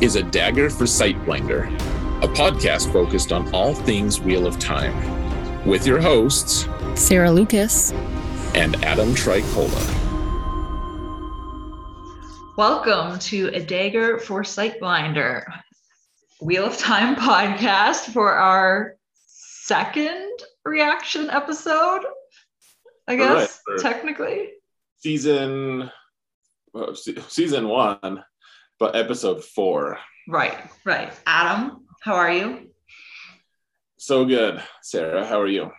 is a dagger for Sightblinder, a podcast focused on all things Wheel of Time, with your hosts Sarah Lucas and Adam Tricola. Welcome to A Dagger for Sightblinder, Wheel of Time podcast for our second reaction episode, I guess, right, technically. Season well, season one, but episode four. Right, right. Adam, how are you? So good, Sarah. How are you?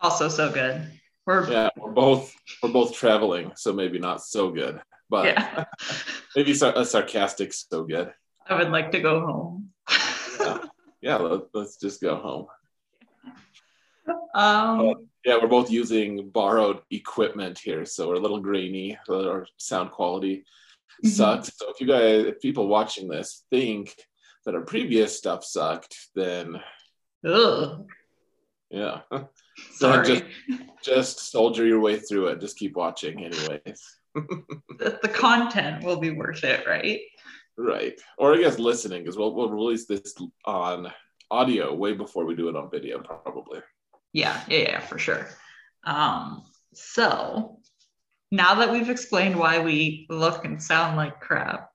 Also so good. We're yeah, we're both we're both traveling, so maybe not so good but yeah. maybe a sarcastic so good. I would like to go home. yeah, yeah let, us just go home. Um, uh, yeah, we're both using borrowed equipment here, so we're a little grainy. Our sound quality mm-hmm. sucks. So if you guys, if people watching this think that our previous stuff sucked, then Ugh. yeah. so just just soldier your way through it. Just keep watching, anyways the, the content will be worth it, right? Right. Or I guess listening, because we'll, we'll release this on audio way before we do it on video, probably. Yeah, yeah, yeah, for sure. Um, so now that we've explained why we look and sound like crap.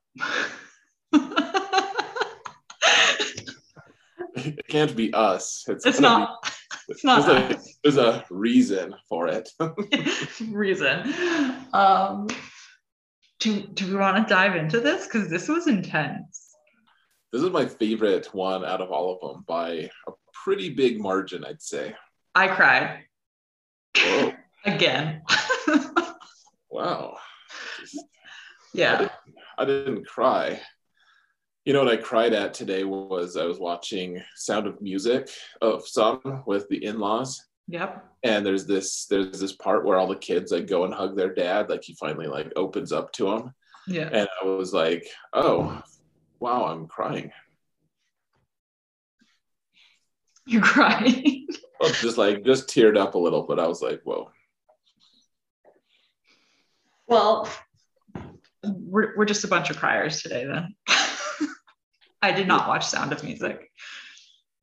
it can't be us. It's, it's not. Be, it's not. There's a, there's a, reason for it. reason. Um, do Do we want to dive into this? Because this was intense. This is my favorite one out of all of them by a pretty big margin, I'd say. I cried. Again. wow. Yeah. I didn't, I didn't cry. You know what I cried at today was I was watching Sound of Music of some with the in-laws. Yep. And there's this there's this part where all the kids like go and hug their dad, like he finally like opens up to them. Yeah. And I was like, oh, wow, I'm crying. You're crying. well, just like just teared up a little, but I was like, whoa. Well, we're, we're just a bunch of criers today then. I did not watch Sound of Music.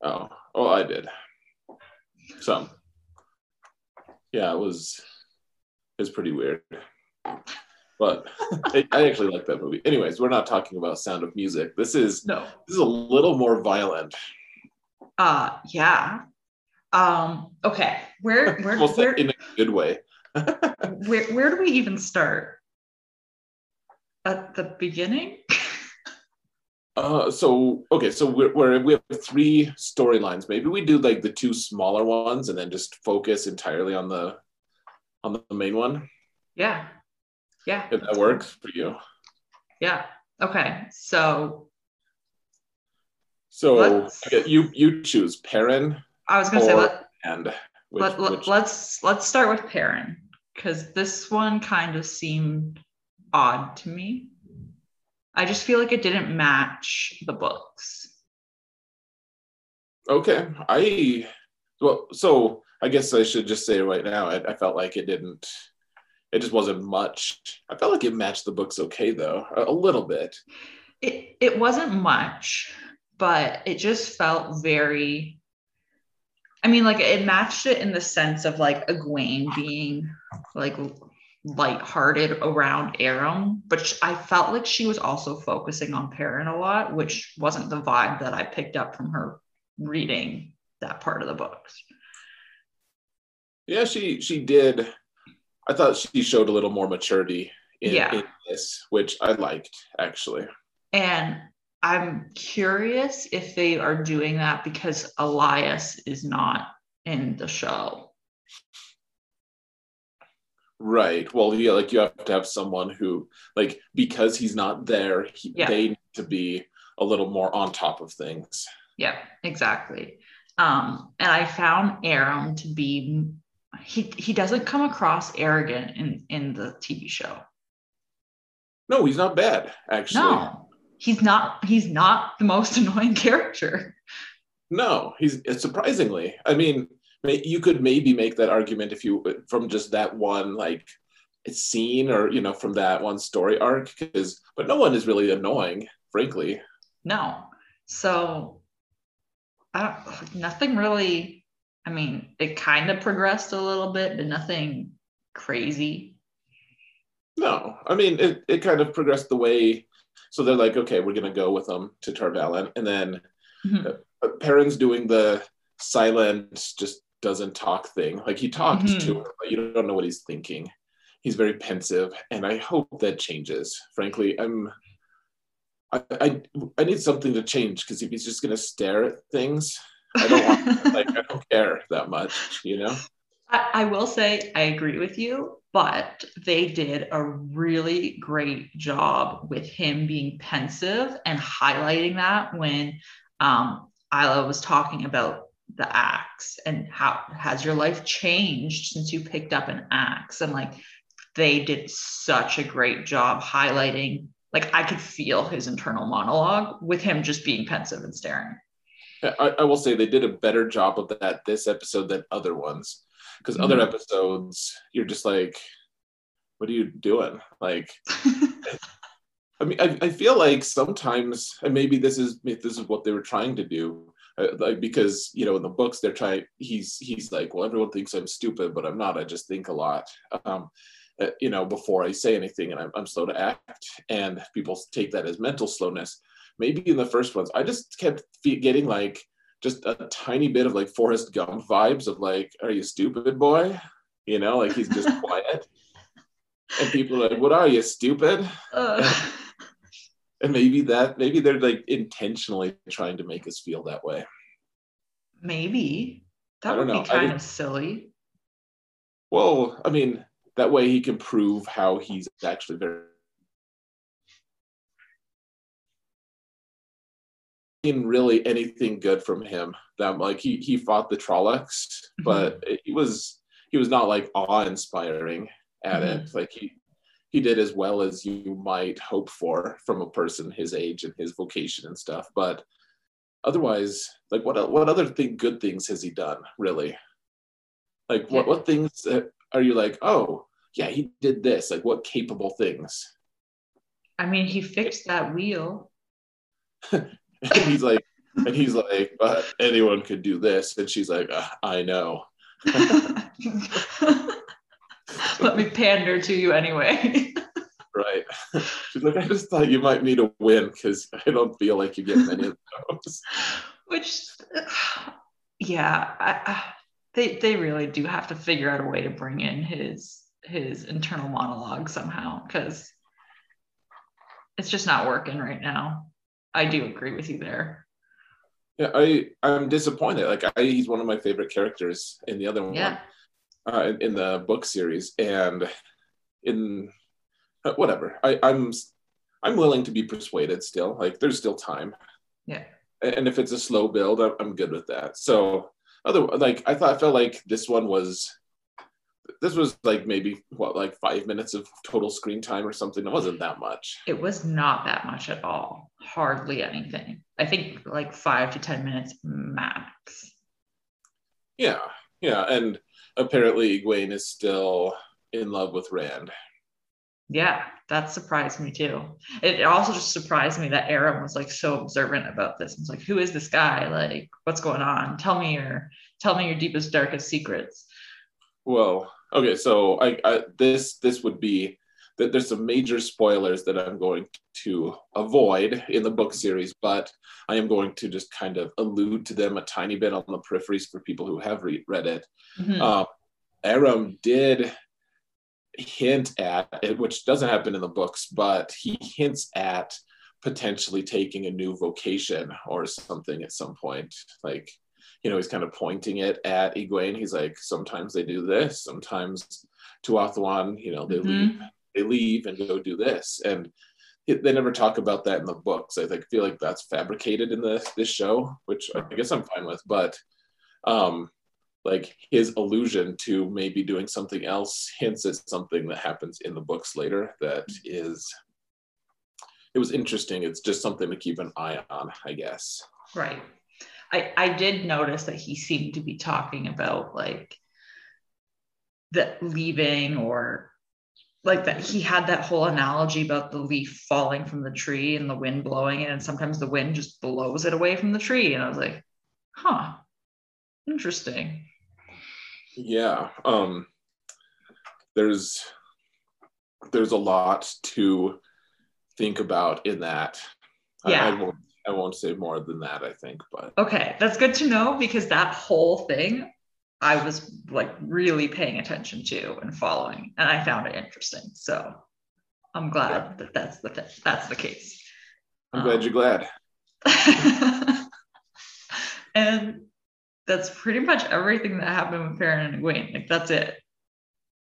Oh, oh, I did. Some. Yeah, it was. It was pretty weird, but I, I actually like that movie. Anyways, we're not talking about Sound of Music. This is no. This is a little more violent. Uh, yeah. Um. Okay. Where? Where? where in a good way. where? Where do we even start? At the beginning. Uh, so okay, so we're, we're we have three storylines. Maybe we do like the two smaller ones and then just focus entirely on the on the main one. Yeah, yeah. If that works for you. Yeah. Okay. So. So okay, you you choose Perrin. I was gonna say let and which, let, which... let's let's start with Perrin because this one kind of seemed odd to me. I just feel like it didn't match the books. Okay. I, well, so I guess I should just say right now, I, I felt like it didn't, it just wasn't much. I felt like it matched the books okay, though, a, a little bit. It, it wasn't much, but it just felt very, I mean, like it matched it in the sense of like Egwene being like lighthearted around Aram, but I felt like she was also focusing on Perrin a lot, which wasn't the vibe that I picked up from her reading that part of the books. Yeah, she she did. I thought she showed a little more maturity in, yeah. in this, which I liked actually. And I'm curious if they are doing that because Elyas is not in the show. Right. Well, yeah, like you have to have someone who, like, because he's not there, he, yeah. they need to be a little more on top of things. Yeah, exactly. Um, and I found Aram to be he he doesn't come across arrogant in in the TV show. No, he's not bad, actually. No, he's not. He's not the most annoying character. No, he's surprisingly. I mean, you could maybe make that argument if you from just that one like scene or you know from that one story arc because but no one is really annoying frankly no so i don't nothing really i mean it kind of progressed a little bit but nothing crazy no i mean it, it kind of progressed the way so they're like okay we're gonna go with them to Tar Valon and then mm-hmm. uh, Perrin's doing the silent just doesn't talk thing. Like he talks mm-hmm. to her, but you don't know what he's thinking. He's very pensive, and I hope that changes. Frankly, I'm. I I, I need something to change because if he's just gonna stare at things, I don't want. like I don't care that much, you know. I, I will say I agree with you, but they did a really great job with him being pensive and highlighting that when um, Ila was talking about the axe and how has your life changed since you picked up an axe? And like they did such a great job highlighting like i could feel his internal monologue with him just being pensive and staring. I, I will say they did a better job of that this episode than other ones because mm-hmm. other episodes you're just like what are you doing? Like i mean I, I feel like sometimes and maybe this is this is what they were trying to do uh, like because you know in the books they're trying he's he's like well everyone thinks i'm stupid but i'm not. I just think a lot. Um, uh, you know before i say anything and I'm, I'm slow to act and people take that as mental slowness maybe in the first ones i just kept getting like just a tiny bit of like Forrest Gump vibes of like, are you stupid, boy? You know, like he's just quiet. And people are like, what are you, stupid? Uh and maybe that maybe they're like intentionally trying to make us feel that way maybe that would know. be kind of silly well i mean that way he can prove how he's actually very seen really anything good from him that like he he fought the Trollocs mm-hmm. but he was he was not like awe inspiring at mm-hmm. it like he he did as well as you might hope for from a person his age and his vocation and stuff. But otherwise, like what what other thing, good things has he done really? Like what what things are you like? Oh yeah, he did this. Like what capable things? I mean, he fixed that wheel. and he's like, and he's like, but anyone could do this, and she's like, uh, I know. Let me pander to you anyway. right. She's like, I just thought you might need a win because I don't feel like you get many of those. Which, yeah, I, they they really do have to figure out a way to bring in his his internal monologue somehow because it's just not working right now. I do agree with you there. Yeah, I I'm disappointed. Like I, he's one of my favorite characters in the other yeah. one uh, in, in, the book series, and in uh, whatever, I, I'm I'm willing to be persuaded still. Like there's still time. Yeah. And if it's a slow build, I'm good with that. So other like I thought I felt like this one was this was like maybe what like five minutes of total screen time or something. It wasn't that much. It was not that much at all. Hardly anything. I think like five to ten minutes max. Yeah, yeah, and apparently Egwene is still in love with Rand. Yeah, that surprised me too. It also just surprised me that Aram was like so observant about this. I was like, who is this guy? Like, what's going on? Tell me your tell me your deepest, darkest secrets. Well, okay, so I, I this this would be that there's some major spoilers that I'm going to avoid in the book series, but I am going to just kind of allude to them a tiny bit on the peripheries for people who have re- read it. Mm-hmm. Uh, Aram did hint at it, which doesn't happen in the books, but he hints at potentially taking a new vocation or something at some point. Like, you know, he's kind of pointing it at Egwene. He's like, sometimes they do this, sometimes Tuatha'an, you know, they mm-hmm. leave they leave and go do this. And it, they never talk about that in the books. I think feel like that's fabricated in the this show, which I guess I'm fine with. But um, like his allusion to maybe doing something else hints at something that happens in the books later that is it was interesting it's just something to keep an eye on i guess right i i did notice that he seemed to be talking about like the leaving or like that he had that whole analogy about the leaf falling from the tree and the wind blowing it and sometimes the wind just blows it away from the tree and i was like huh interesting. Yeah um there's there's a lot to think about in that. Yeah I, I won't i won't say more than that i think but okay that's good to know because that whole thing i was like really paying attention to and following and i found it interesting so i'm glad Yeah. that that's the th- that's the case i'm glad you're glad um, and that's pretty much everything that happened with Perrin and Egwene. Like that's it.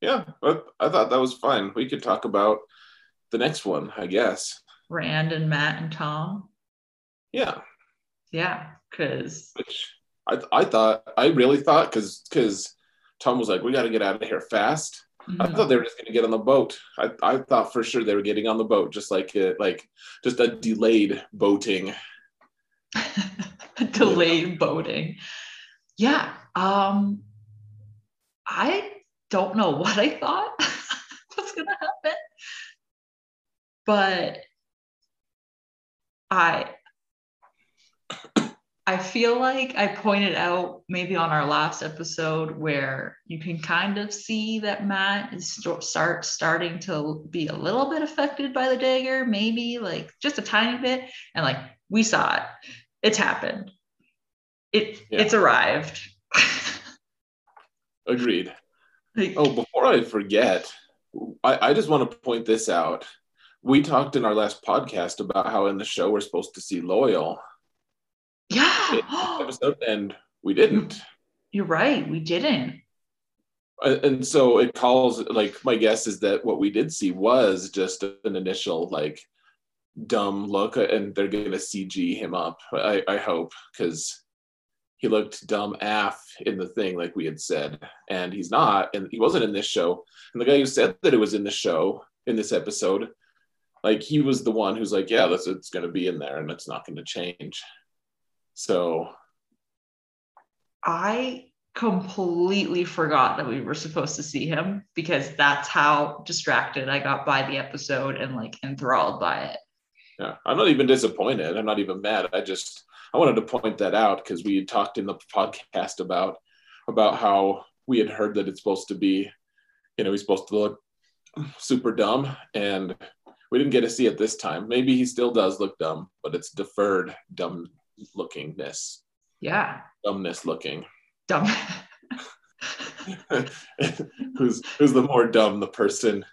yeah but i thought that was fine we could talk about the next one i guess Rand and Mat and Tom. Yeah Yeah, because which i, I thought i really thought because because tom was like we got to get out of here fast mm-hmm. I thought they were just going to get on the boat. I, I thought for sure they were getting on the boat, just like it, like just a delayed boating. delayed boating. Yeah. Um I don't know what I thought was gonna happen. But I I feel like I pointed out maybe on our last episode where you can kind of see that Mat is st- start starting to be a little bit affected by the dagger, maybe like just a tiny bit, and like we saw it, it's happened, it Yeah. it's arrived. Agreed. Like, Oh, before I forget, I, I just want to point this out. We talked in our last podcast about how in the show we're supposed to see Loial yeah, episode, and we didn't. you're right. We didn't. And so it calls like my guess is that what we did see was just an initial like dumb look, and they're gonna CG him up. I, I hope because he looked dumb af in the thing, like we had said, and he's not, and he wasn't in this show. And the guy who said that it was in the show in this episode, like he was the one who's like, yeah, that's it's gonna be in there, and it's not gonna change. So I completely forgot that we were supposed to see him because that's how distracted I got by the episode and like enthralled by it. Yeah, I'm not even disappointed. I'm not even mad. I just I wanted to point that out because we had talked in the podcast about about how we had heard that it's supposed to be, you know, he's supposed to look super dumb, and we didn't get to see it this time. Maybe he still does look dumb, but it's deferred dumb lookingness, Yeah. dumbness looking. Dumb. who's who's the more dumb, the person,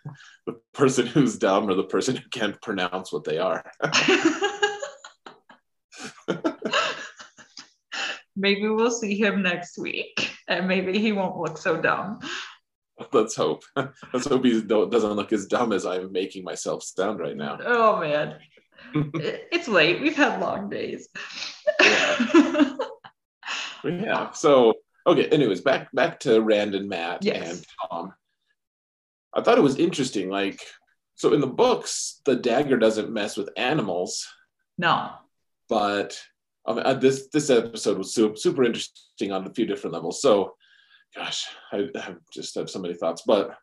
the person who's dumb, or the person who can't pronounce what they are? maybe we'll see him next week and maybe he won't look so dumb. Let's hope. Let's hope he doesn't look as dumb as I'm making myself sound right now. Oh man. It's late. We've had long days. Yeah. So okay. Anyways, back back to Rand and Mat Yes. and Tom. I thought it was interesting. Like, so in the books, the dagger doesn't mess with animals, no. but um, uh, this this episode was super, super interesting on a few different levels. So, gosh, I, I just have so many thoughts. But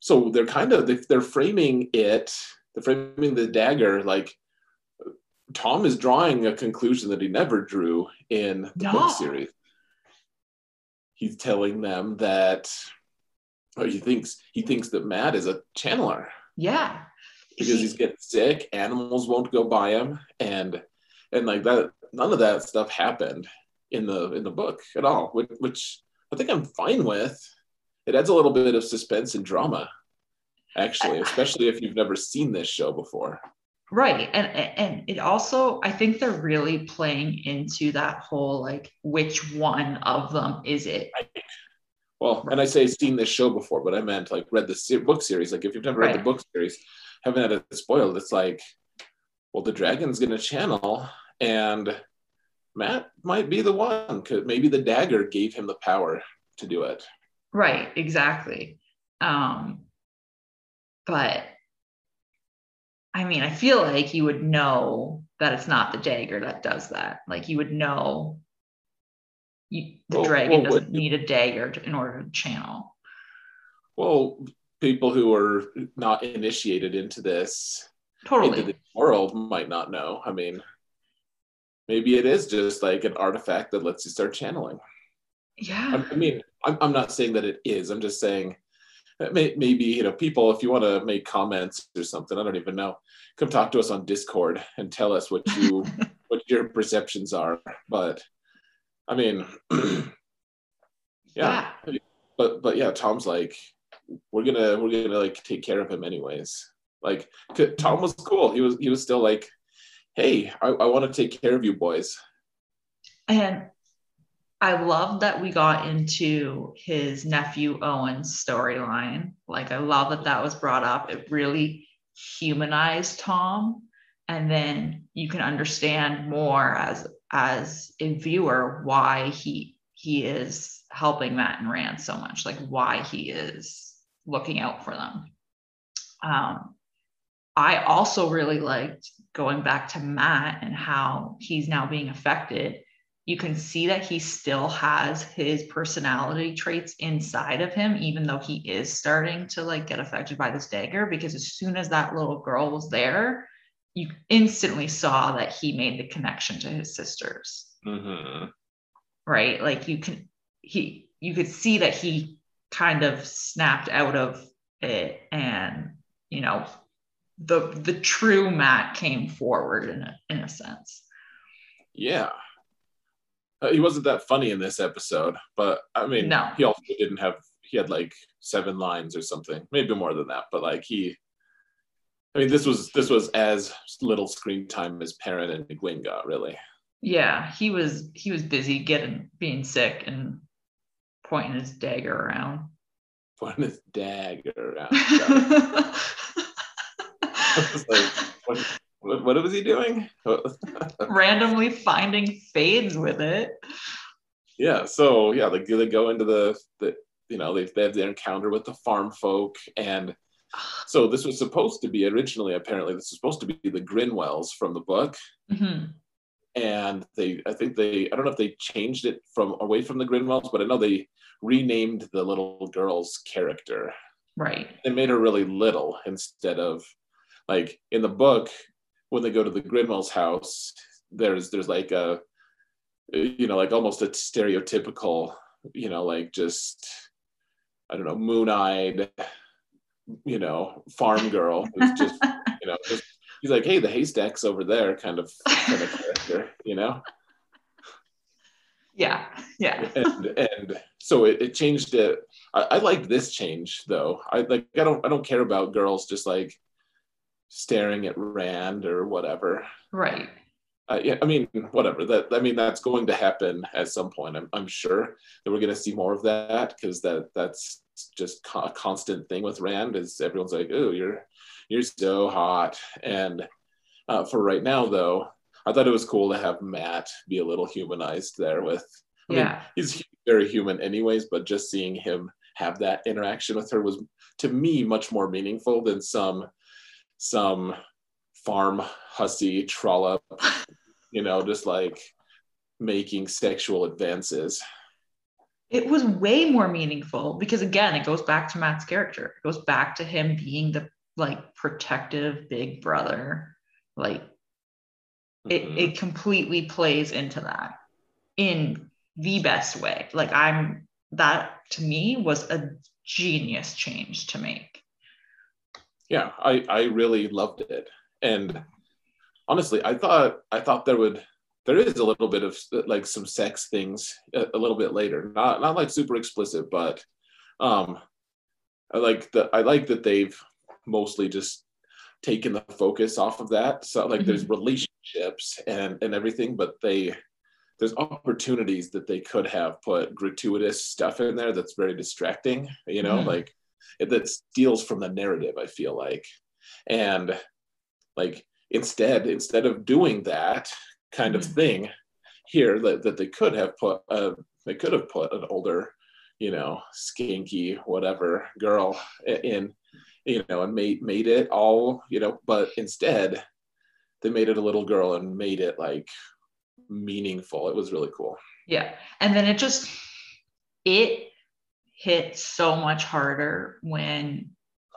so they're kind of they- they're framing it, they're framing the dagger like Tom is drawing a conclusion that he never drew in the No. book series. He's telling them that or he thinks he thinks that Mat is a channeler Yeah. because He- he's getting sick animals won't go by him and and like that none of that stuff happened in the in the book at all which, which i think i'm fine with it adds a little bit of suspense and drama actually especially if you've never seen this show before right and and it also i think they're really playing into that whole like which one of them is it? Well and i say seen this show before but i meant like read the se- book series. Like if you've never read the book series haven't had it spoiled it's like well, the dragon's going to channel, and Mat might be the one because maybe the dagger gave him the power to do it. Right, exactly. Um, but I mean, I feel like you would know that it's not the dagger that does that. Like you would know you, the Well, dragon well, doesn't need a dagger to, in order to channel. Well, people who are not initiated into this Totally. into the world might not know. I mean, maybe it is just like an artifact that lets you start channeling. yeah. I, mean, I'm, I'm not saying that it is. I'm just saying may, maybe, you know, people, if you want to make comments or something, I don't even know, come talk to us on Discord and tell us what you, what your perceptions are. But I mean, yeah, but, but yeah, Tom's like, we're gonna, we're gonna like take care of him anyways. like Tom was cool. He was, he was still like, Hey, I, I want to take care of you boys. And I love that we got into his nephew Owyn's storyline. Like, I love that that was brought up. It really humanized Tom. And then you can understand more as as a viewer why he he is helping Mat and Rand so much, like why he is looking out for them. Um, I also really liked going back to Mat and how he's now being affected. You can see that he still has his personality traits inside of him, even though he is starting to like get affected by this dagger. Because as soon as that little girl was there, you instantly saw that he made the connection to his sisters Mm-hmm. right like you can he you could see that he kind of snapped out of it and you know the the true mat came forward in a, in a sense Yeah. Uh, he wasn't that funny in this episode, but I mean, No. he also didn't have, he had like seven lines or something, maybe more than that, but like he, I mean, this was, this was as little screen time as Perrin and Egwene got, really. yeah he was he was busy getting being sick and pointing his dagger around Pointing his dagger around. I was like, what, what, what was he doing? randomly finding fades with it yeah so yeah like they go into the the you know they, they have their encounter with the farm folk and so this was supposed to be originally apparently this was supposed to be the grinwells from the book Mhm. and they i think they i don't know if they changed it from away from the grinwells but i know they renamed the little girl's character right they made her really little instead of like in the book when they go to the Grinwell's house there's there's like a you know like almost a stereotypical you know like just i don't know moon-eyed you know farm girl who's just you know just, he's like hey the haystack's over there kind of kind of character you know? Yeah yeah. And and so it, it changed it. I, I like this change though. I like i don't i don't care about girls just like staring at rand or whatever right uh, yeah, I mean, whatever. That I mean, that's going to happen at some point. I'm, I'm sure that we're going to see more of that because that that's just co- a constant thing with Rand. Is everyone's like, "Oh, you're you're so hot." And uh, for right now, though, I thought it was cool to have Mat be a little humanized there. With I mean, Yeah. he's very human, anyways. But just seeing him have that interaction with her was, to me, much more meaningful than some some farm hussy trollop you know, just like making sexual advances. it was way more meaningful because again it goes back to mat's character it goes back to him being the like protective big brother like it, Mhm. it completely plays into that in the best way like i'm that to me was a genius change to make yeah, I I really loved it, and honestly, I thought I thought there would there is a little bit of like some sex things a, a little bit later, not not like super explicit, but um, I like that I like that they've mostly just taken the focus off of that. So like there's relationships and and everything, but they there's opportunities that they could have put gratuitous stuff in there that's very distracting, you know, Mhm. like it, that steals from the narrative, I feel like. And like instead, instead of doing that kind of Mhm. thing here that, that they could have put, uh, they could have put an older, you know, skinky, whatever girl in, you know, and made, made it all, you know, but instead they made it a little girl and made it like meaningful. It was really cool. Yeah. And then it just it hit so much harder when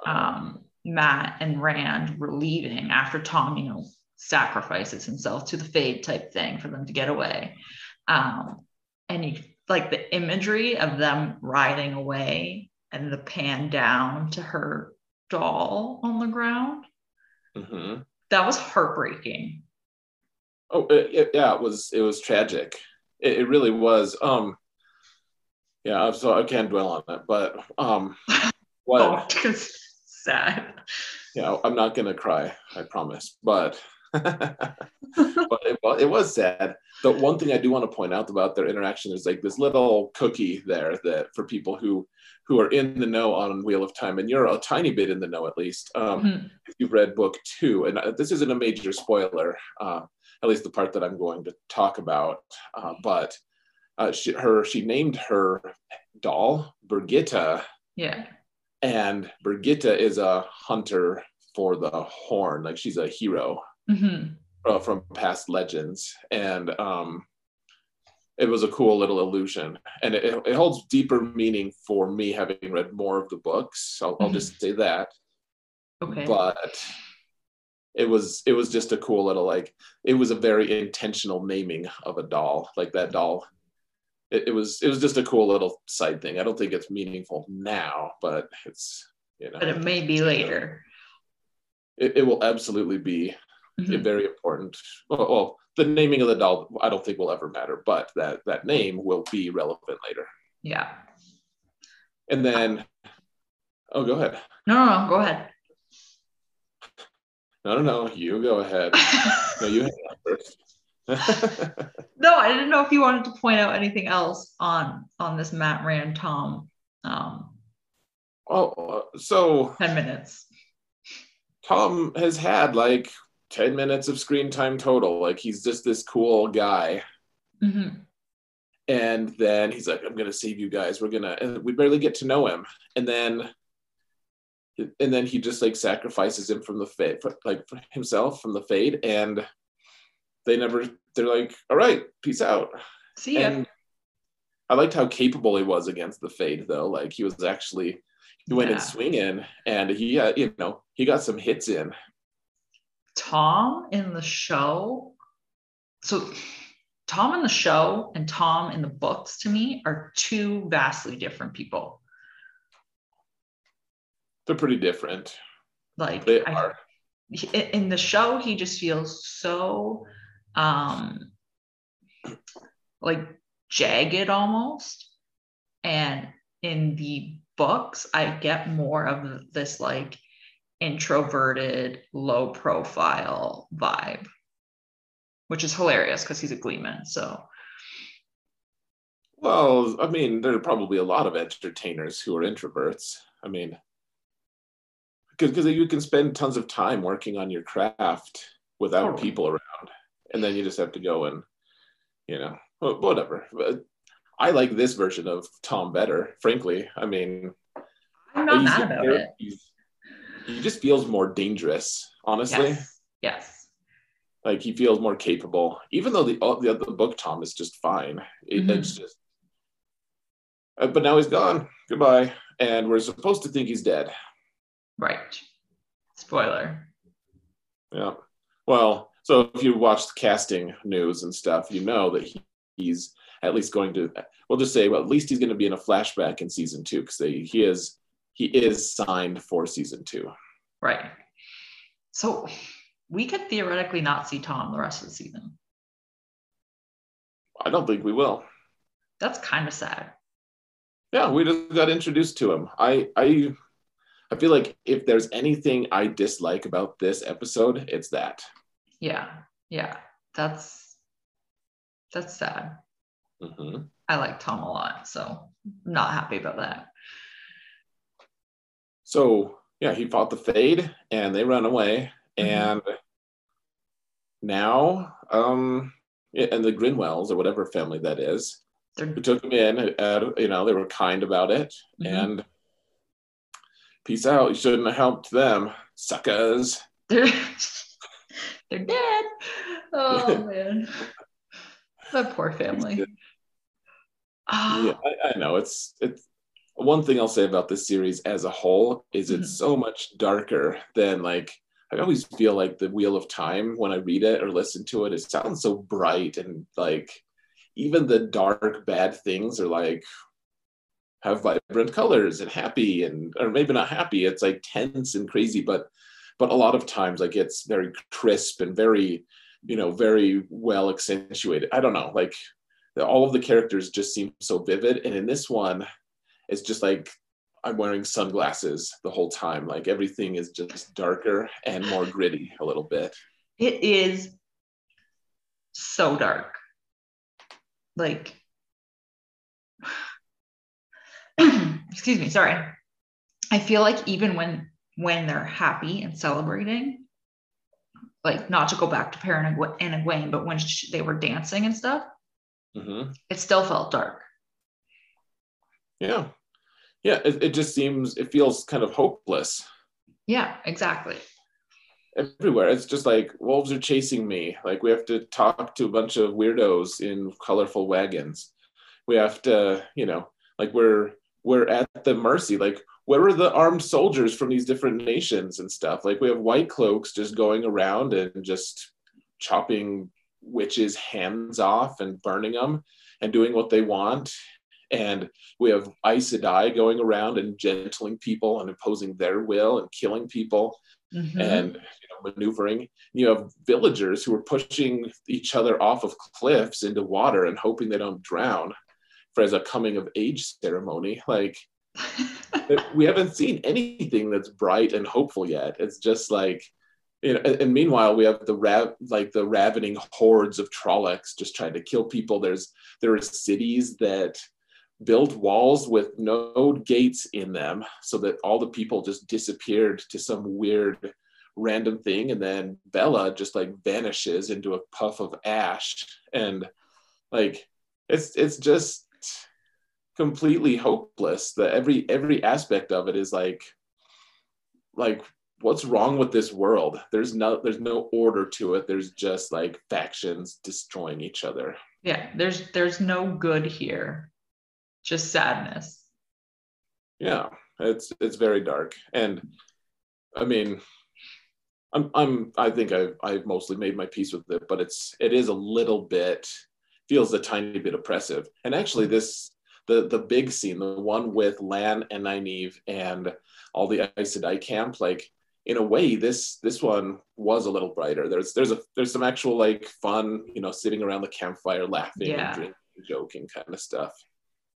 um Mat and Rand were leaving after Tom, you know, sacrifices himself to the fade type thing for them to get away. Um and you like the imagery of them riding away and the pan down to her doll on the ground. hmm That was heartbreaking. Oh, it, it- yeah, it was it was tragic. It, it really was. Um, yeah, so I can't dwell on it, but um, what? Oh, it's sad. yeah I'm not gonna cry, I promise. But but it, it was sad. The one thing I do want to point out about their interaction is like this little cookie there that for people who who are in the know on Wheel of Time, and you're a tiny bit in the know at least. Um, Mhm. if you've read book two, and uh, this isn't a major spoiler, uh, at least the part that I'm going to talk about, uh, but uh, she, her she named her doll Birgitte, Yeah. and Birgitte is a hunter for the horn, like she's a hero hmm uh, from past legends, and um, it was a cool little illusion, and it, it holds deeper meaning for me having read more of the books. I'll, I'll just say that. Okay. but it was it was just a cool little like it was a very intentional naming of a doll. Like that doll it, it was it was just a cool little side thing i don't think it's meaningful now but it's you know but it may be later. it, it will absolutely be Mhm. very important well, well the naming of the doll i don't think will ever matter but that that name will be relevant later Yeah. and then oh go ahead No, no, no. Go ahead. no no no you go ahead no you hang on first no, I didn't know if you wanted to point out anything else on on this Mat Rand Tom um oh so 10 minutes. Tom has had like 10 minutes of screen time total. Like he's just this cool guy. hmm And then he's like, I'm going to save you guys. We're going to, and we barely get to know him. And then, and then he just like sacrifices him from the fade, like himself from the fade. And they never, they're like, all right, peace out. See ya. And I liked how capable he was against the fade though. Like he was actually, he went Yeah. swinging and he, uh, you know, he got some hits in. Tom in the show. So Tom in the show and Tom in the books to me are two vastly different people. They're pretty different. Like They I- are. in the show he just feels so um like jagged almost and in the books i get more of this like introverted low profile vibe which is hilarious because he's a gleeman so Well, I mean, there are probably a lot of entertainers who are introverts. I mean, because you can spend tons of time working on your craft without Totally. people around, and then you just have to go and, you know, whatever. But I like this version of Tom better, frankly. I mean, i'm not mad about it He just feels more dangerous, honestly. yes yes Like he feels more capable, even though the the other book Tom is just fine. It, Mhm. It's just, Uh, but now he's gone. Goodbye, and we're supposed to think he's dead. right spoiler Yeah. Well, so if you watched casting news and stuff, you know that he, he's at least going to. We'll just say, well, at least he's going to be in a flashback in season two because he is he is signed for season two. right so we could theoretically not see tom the rest of the season I don't think we will. that's kind of sad Yeah, we just got introduced to him. I I I feel like if there's anything I dislike about this episode, it's that. Yeah, yeah, that's that's sad. Mhm. I like Tom a lot, so not happy about that. So yeah, he fought the fade, and they run away, Mhm. and now, um, and the Grinwells or whatever family that is, They're, who took him in, uh, you know, they were kind about it, Mhm. and peace out. You shouldn't have helped them, suckers. they're, dead. Oh man. That poor family. Ah, yeah, I, I know it's it's one thing I'll say about this series as a whole is it's Mhm. so much darker than like I always feel like the Wheel of Time when I read it or listen to it. It sounds so bright and like even the dark bad things are like have vibrant colors and happy and or maybe not happy. It's like tense and crazy, but but a lot of times like it's very crisp and very you know very well accentuated. I don't know like all of the characters just seem so vivid and in this one it's just like i'm wearing sunglasses the whole time like everything is just darker and more gritty a little bit it is so dark. Like, excuse me, sorry. I feel like even when when they're happy and celebrating, like not to go back to Perrin and Egw- Egwene, but when sh- they were dancing and stuff, Mhm. it still felt dark. yeah. Yeah it, it just seems it feels kind of hopeless. Yeah, exactly. everywhere. It's just like wolves are chasing me. Like we have to talk to a bunch of weirdos in colorful wagons. We have to you know like we're we're at the mercy. Like where are the armed soldiers from these different nations and stuff like we have white cloaks just going around and just chopping witches hands off and burning them and doing what they want and we have Aes Sedai going around and gentling people and imposing their will and killing people Mhm. and you know, maneuvering. You have villagers who are pushing each other off of cliffs into water and hoping they don't drown for as a coming of age ceremony. Like we haven't seen anything that's bright and hopeful yet. It's just like you know, and, meanwhile we have the rav like the ravening hordes of Trollocs just trying to kill people. There's there are cities that built walls with no gates in them so that all the people just disappeared to some weird random thing and then Bela just like vanishes into a puff of ash and like it's it's just completely hopeless that every every aspect of it is like like what's wrong with this world? There's no there's no order to it. There's just like factions destroying each other. Yeah, there's there's no good here, just sadness. yeah it's it's very dark. And i mean i'm i'm i think i've i've mostly made my peace with it but it's it is a little bit feels a tiny bit oppressive. And actually this the the big scene the one with lan and nynaeve and all the Aes Sedai camp like in a way this this one was a little brighter there's there's a there's some actual like fun you know sitting around the campfire laughing Yeah. and drinking joking kind of stuff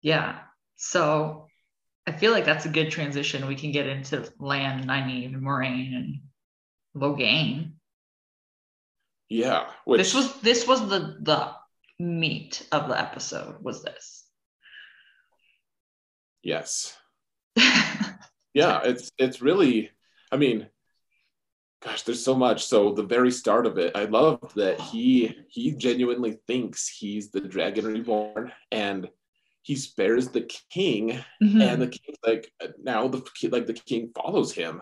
Yeah. So I feel like that's a good transition. We can get into Lan, Nynaeve, and Moiraine, and Logain. yeah which This was this was the the meat of the episode. Was this? Yes yeah it's it's really i mean gosh there's so much so the very start of it i love that he he genuinely thinks he's the dragon reborn and he spares the king Mhm. and the king like now the like the king follows him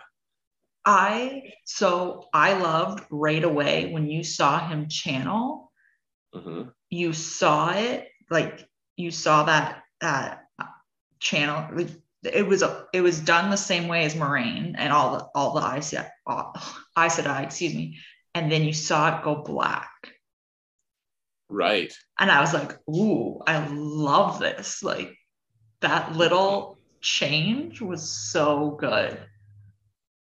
I so I loved right away when you saw him channel. Mhm. You saw it like you saw that that channel. It was a it was done the same way as Moiraine and all the all the Aes all- Aes Sedai, excuse me, and then you saw it go black. right and I was like, "Ooh, I love this!" Like that little change was so good.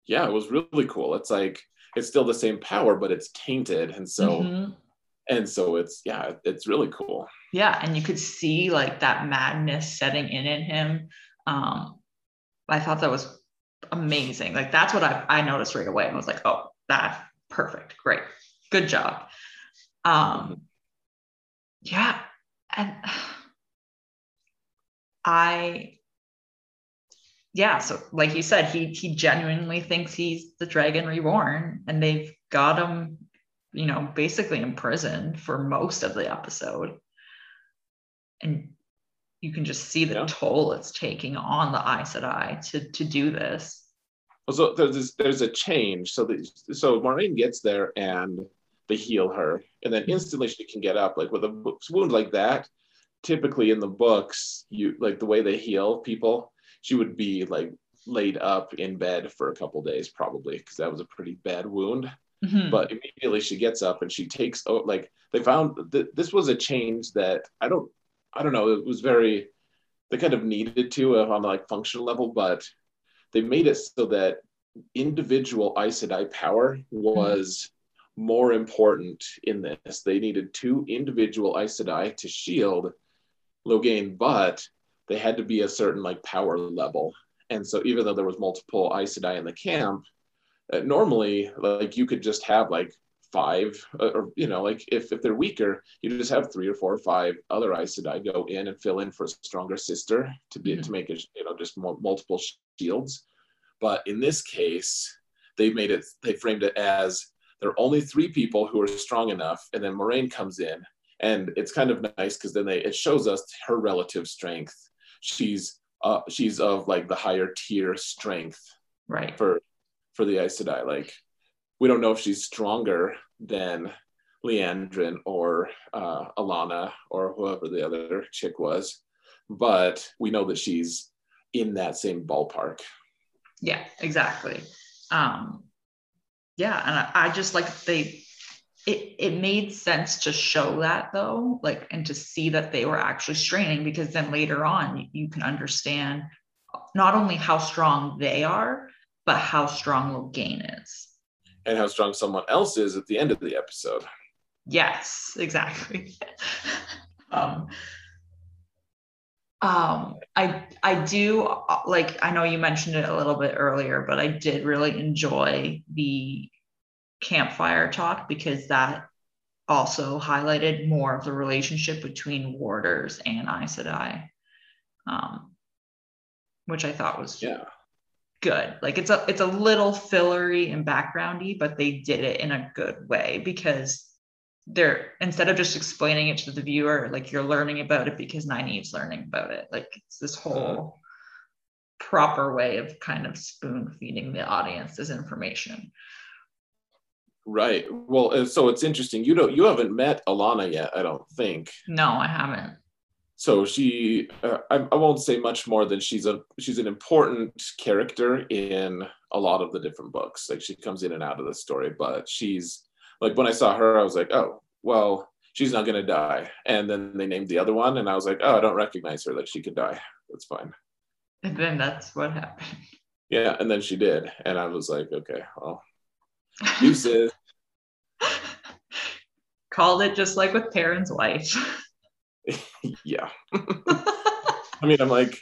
yeah it was really cool it's like it's still the same power but it's tainted and so Mhm. And so it's yeah it's really cool yeah, and you could see like that madness setting in in him. Um, I thought that was amazing. Like that's what I I noticed right away. I was like, "Oh, that perfect, great, good job." Um, yeah, and I yeah so like you said he he genuinely thinks he's the dragon reborn and they've got him you know, basically in prison for most of the episode. And you can just see the Yeah. toll it's taking on the Aes Sedai to to do this. Well, so there's there's a change. So the, so Moiraine gets there and they heal her, and then mm-hmm. instantly she can get up. Like with a wound like that, typically in the books, you like the way they heal people, she would be like laid up in bed for a couple days probably because that was a pretty bad wound. Mhm. But immediately she gets up and she takes oh like they found that this was a change that I don't I don't know it was very they kind of needed to uh, on like functional level, but they made it so that individual Aes Sedai power was more important in this. They needed two individual Aes Sedai to shield Logain, but they had to be a certain like power level. And so even though there was multiple Aes Sedai in the camp, normally like you could just have like five uh, or you know like if, if they're weaker you just have three or four or five other Aes Sedai go in and fill in for a stronger sister to be Mhm. to make it you know just more, multiple shields but in this case they made it they framed it as there are only three people who are strong enough and then Moiraine comes in and it's kind of nice because then they it shows us her relative strength she's uh she's of like the higher tier strength right. for for the Aes Sedai. Like we don't know if she's stronger than Liandrin or uh, Alanna or whoever the other chick was, but we know that she's in that same ballpark. Yeah, exactly. Um, yeah, and I, I just like they it it made sense to show that though, like and to see that they were actually straining because then later on you, you can understand not only how strong they are, but how strong Logain is. And how strong someone else is at the end of the episode. Yes, exactly. um, um, I I do like I know you mentioned it a little bit earlier, but I did really enjoy the campfire talk because that also highlighted more of the relationship between warders and Aes Sedai, um, which I thought was Yeah. Good. Like it's a it's a little fillery and backgroundy, but they did it in a good way because they're instead of just explaining it to the viewer, like you're learning about it because Nynaeve's learning about it. Like it's this whole proper way of kind of spoon feeding the audience this information. Right. Well, so it's interesting. You don't you haven't met Alanna yet, I don't think. No, I haven't. So she uh, I, I won't say much more than she's a she's an important character in a lot of the different books. Like she comes in and out of the story but she's like when i saw her i was like oh well she's not going to die. And then they named the other one and i was like oh i don't recognize her like she could die. That's fine. And then that's what happened. yeah and then she did and i was like okay well you said Called it just like with Perrin's wife. yeah i mean i'm like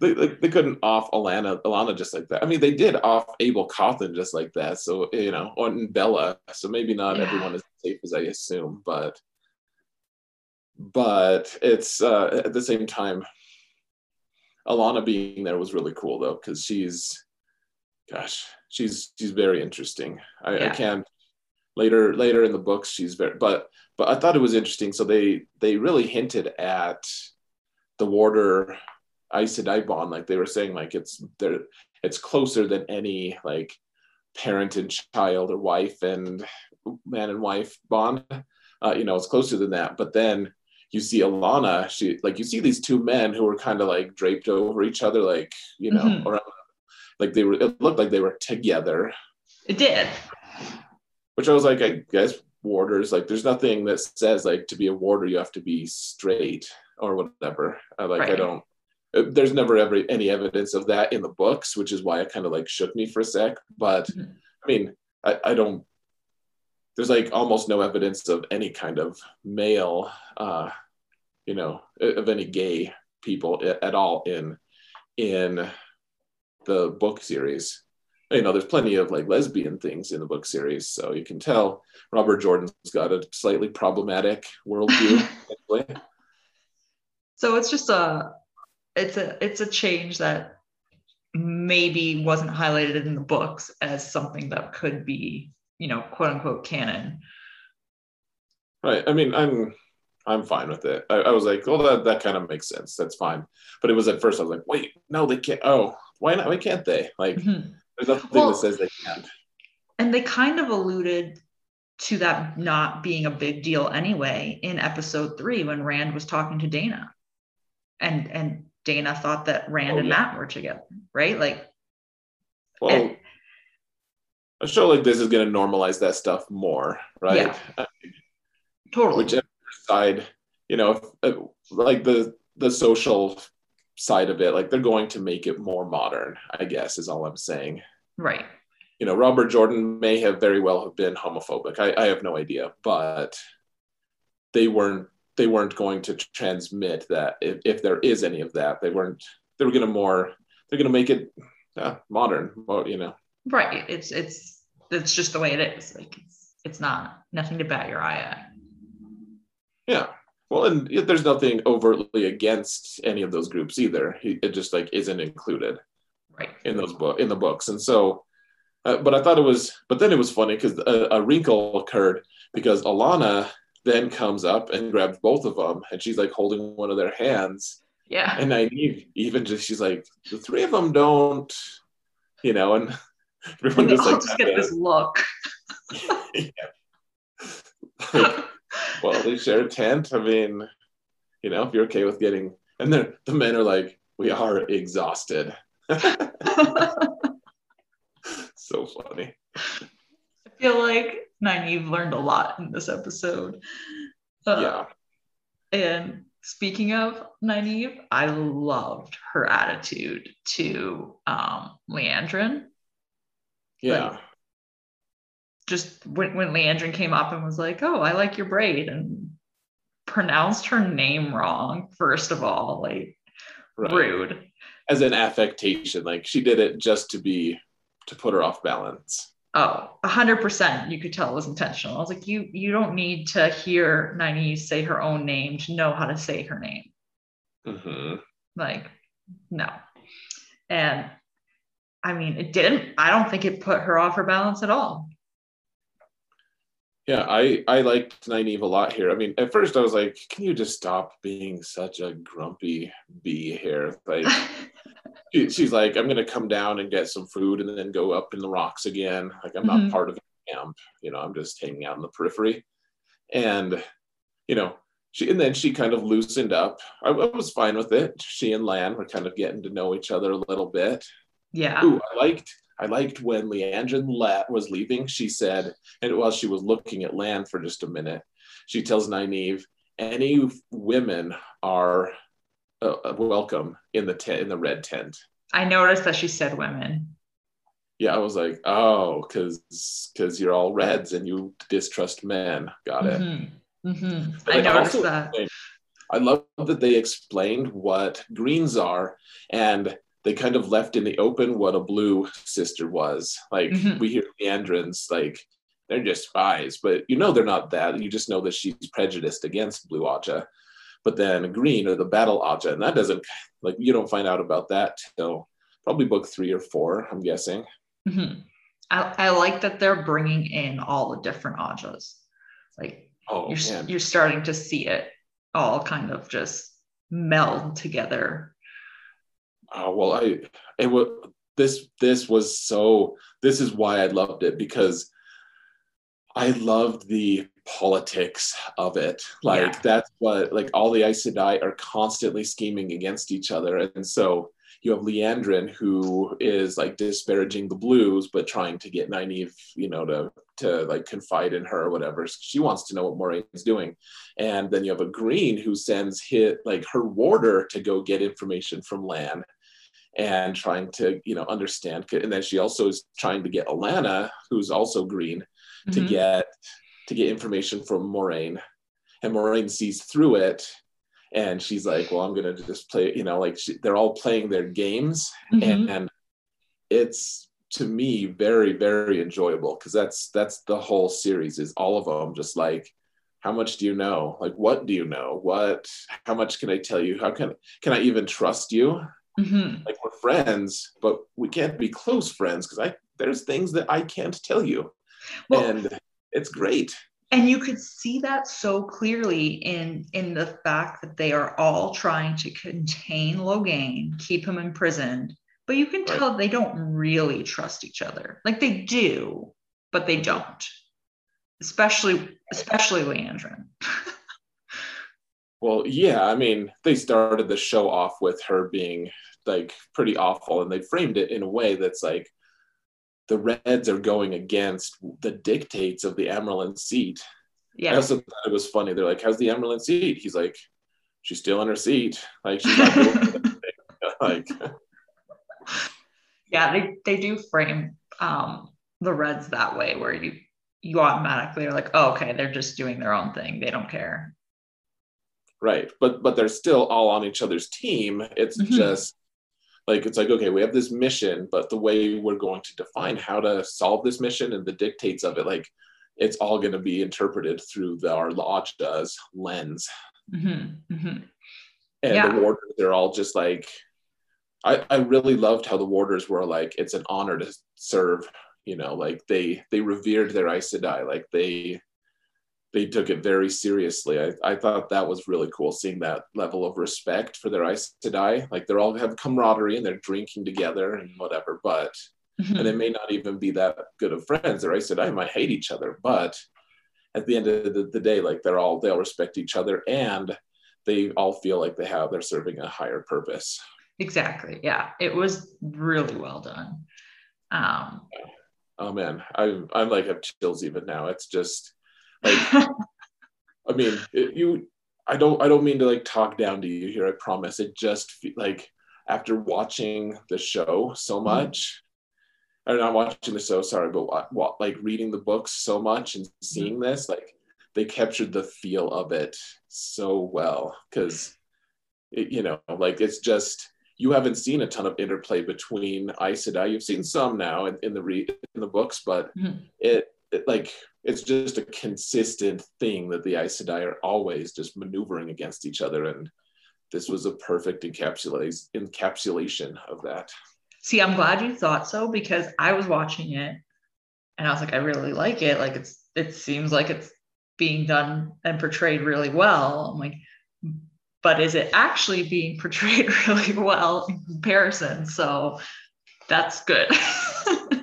they, they, they couldn't off Alanna, Alanna just like that. I mean, they did off Abel Cawthon just like that. So, you know, on Bela. So maybe not Yeah. everyone is safe as I assume, but but it's uh, at the same time, Alanna being there was really cool though, because she's gosh, she's she's very interesting. I, I can't later later in the books she's very but but I thought it was interesting. So they they really hinted at the warder Aes Sedai bond, like they were saying, like it's there, it's closer than any like parent and child or wife and man and wife bond. Uh, you know, it's closer than that. But then you see Alanna, she like you see these two men who were kind of like draped over each other, like you know, Mhm. or like they were. It looked like they were together, It did. Which I was like, I guess warders like there's nothing that says like to be a warder you have to be straight or whatever. I like I don't. uh, There's never ever any evidence of that in the books, which is why it kind of like shook me for a sec. But Mhm. I mean, I, I don't. There's like almost no evidence of any kind of male, uh, you know, of any gay people at all in in the book series. You know, there's plenty of like lesbian things in the book series, so you can tell Robert Jordan's got a slightly problematic worldview. So it's just a it's a it's a change that maybe wasn't highlighted in the books as something that could be, you know, quote unquote canon. Right. I mean, I'm I'm fine with it. I, I was like, well, that that kind of makes sense. That's fine. But it was at first I was like, wait, no, they can't. Oh, why not? Why can't they? Like, Mhm. There's nothing Well- that says they can't. And they kind of alluded to that not being a big deal anyway in episode three when Rand was talking to Dana. And and Dana thought that Rand Oh, and yeah. Mat were together, right? Like Well, And- a show like this is going to normalize that stuff more, right? Yeah. Uh, totally. Whichever side, you know, if, uh, like the the social side of it, like they're going to make it more modern. I guess is all I'm saying. right. You know, Robert Jordan may have very well have been homophobic. I, I have no idea, but they weren't they weren't going to transmit that if, if there is any of that they weren't they were going to more they're going to make it uh, modern well, you know Right. It's it's it's just the way it is. Like it's it's not nothing to bat your eye at. yeah well and there's nothing overtly against any of those groups either it just like isn't included Right. in those book in the books and so uh, but i thought it was but then it was funny because a, a wrinkle occurred because Alanna then comes up and grabs both of them and she's like holding one of their hands Yeah. and I even just she's like the three of them don't, you know, and everyone And just like, just get this look. like, well, they share a tent. I mean, you know, if you're okay with getting, and then the men are like, we are exhausted. so funny. I feel like Nynaeve learned a lot in this episode. Uh, yeah, And speaking of Nynaeve, I loved her attitude to um, Liandrin. yeah, like- Just when, when Liandrin came up and was like, "Oh, I like your braid," and pronounced her name wrong. First of all, like right. rude. As an affectation, like she did it just to be to put her off balance. Oh, a hundred percent. You could tell it was intentional. I was like, you you don't need to hear Nynaeve say her own name to know how to say her name. hmm Like, no. And I mean, it didn't. I don't think it put her off her balance at all. Yeah, I I liked Nynaeve a lot here. I mean, at first I was like, can you just stop being such a grumpy bee here? Like she, she's like, I'm gonna come down and get some food and then go up in the rocks again. Like I'm not Mhm. part of the camp, you know, I'm just hanging out in the periphery. And you know, she and then she kind of loosened up. I, I was fine with it. She and Lan were kind of getting to know each other a little bit. yeah. Ooh, I liked I liked when Liandrin la- was leaving. She said, and while she was looking at Lan for just a minute, she tells Nynaeve, "Any women are uh, welcome in the tent in the red tent." I noticed that she said women. Yeah, I was like, "Oh, because because you're all reds and you distrust men." Got it. Mhm. Mhm. I noticed also that. I love that they explained what greens are and they kind of left in the open what a blue sister was. Like Mhm. we hear Liandrin's, like they're just spies, but you know they're not that. You just know that she's prejudiced against blue Ajah. But then green or the battle Ajah, and that doesn't like you don't find out about that till probably book three or four, I'm guessing. Mhm. I, I like that they're bringing in all the different Ajahs. Like Oh you're, man, you're starting to see it all kind of just meld together. Oh well, I it was this this was so this is why I loved it because I loved the politics of it. Like Yeah. that's what like all the Aes Sedai are constantly scheming against each other, and so you have Liandrin who is like disparaging the Blues, but trying to get Nynaeve, you know, to to like confide in her or whatever. She wants to know what Moiraine's doing, and then you have a Green who sends hit like her warder to go get information from Lan and trying to you know understand and then she also is trying to get Alanna who's also green to Mhm. get to get information from Moiraine. And Moiraine sees through it and she's like well i'm gonna just play you know like she, they're all playing their games Mhm. and it's to me very very enjoyable because that's that's the whole series is all of them just like how much do you know? Like what do you know? What how much can i tell you? How can can i even trust you Mhm. like we're friends, but we can't be close friends because I there's things that I can't tell you, Well, and it's great. and you could see that so clearly in in the fact that they are all trying to contain Logain, keep him imprisoned, but you can Right. tell they don't really trust each other. Like they do, but they don't. Especially especially Liandrin. Well, yeah, I mean, they started the show off with her being like pretty awful, and they framed it in a way that's like the Reds are going against the dictates of the Amyrlin seat. Yeah. I also thought it was funny. They're like, "How's the Amyrlin seat?" He's like, "She's still in her seat. Like she's not doing like." yeah, they, they do frame um the Reds that way where you you automatically are like, oh, okay, they're just doing their own thing. They don't care. Right. But but they're still all on each other's team. It's Mhm. just like it's like, okay, we have this mission, but the way we're going to define how to solve this mission and the dictates of it, like it's all going to be interpreted through the our Lodge's lens. Mhm, mhm. And Yeah. the warders, they're all just like I, I really loved how the warders were like, it's an honor to serve, you know, like they they revered their Aes Sedai, like they they took it very seriously. I, I thought that was really cool seeing that level of respect for their Aes Sedai. Like they're all have camaraderie and they're drinking together and whatever, but Mhm. and they may not even be that good of friends. Their Aes Sedai might hate each other, but at the end of the, the day, like they're all they'll respect each other and they all feel like they have they're serving a higher purpose. Exactly. Yeah. It was really well done. Um, Oh man, I'm I'm like have chills even now. It's just like I mean, it, you I don't I don't mean to like talk down to you here. I promise. It just like after watching the show so much, or not watching the show, sorry, but what, what like reading the books so much and seeing this, like they captured the feel of it so well because it, you know, like it's just you haven't seen a ton of interplay between Aes Sedai. You've seen some now in, in the re- in the books, but Mhm. it, it like it's just a consistent thing that the Aes Sedai are always just maneuvering against each other, and this was a perfect encapsulation encapsulation of that. see, I'm glad you thought so because I was watching it and I was like, I really like it. Like it's it seems like it's being done and portrayed really well. I'm like, but is it actually being portrayed really well in comparison? So that's good.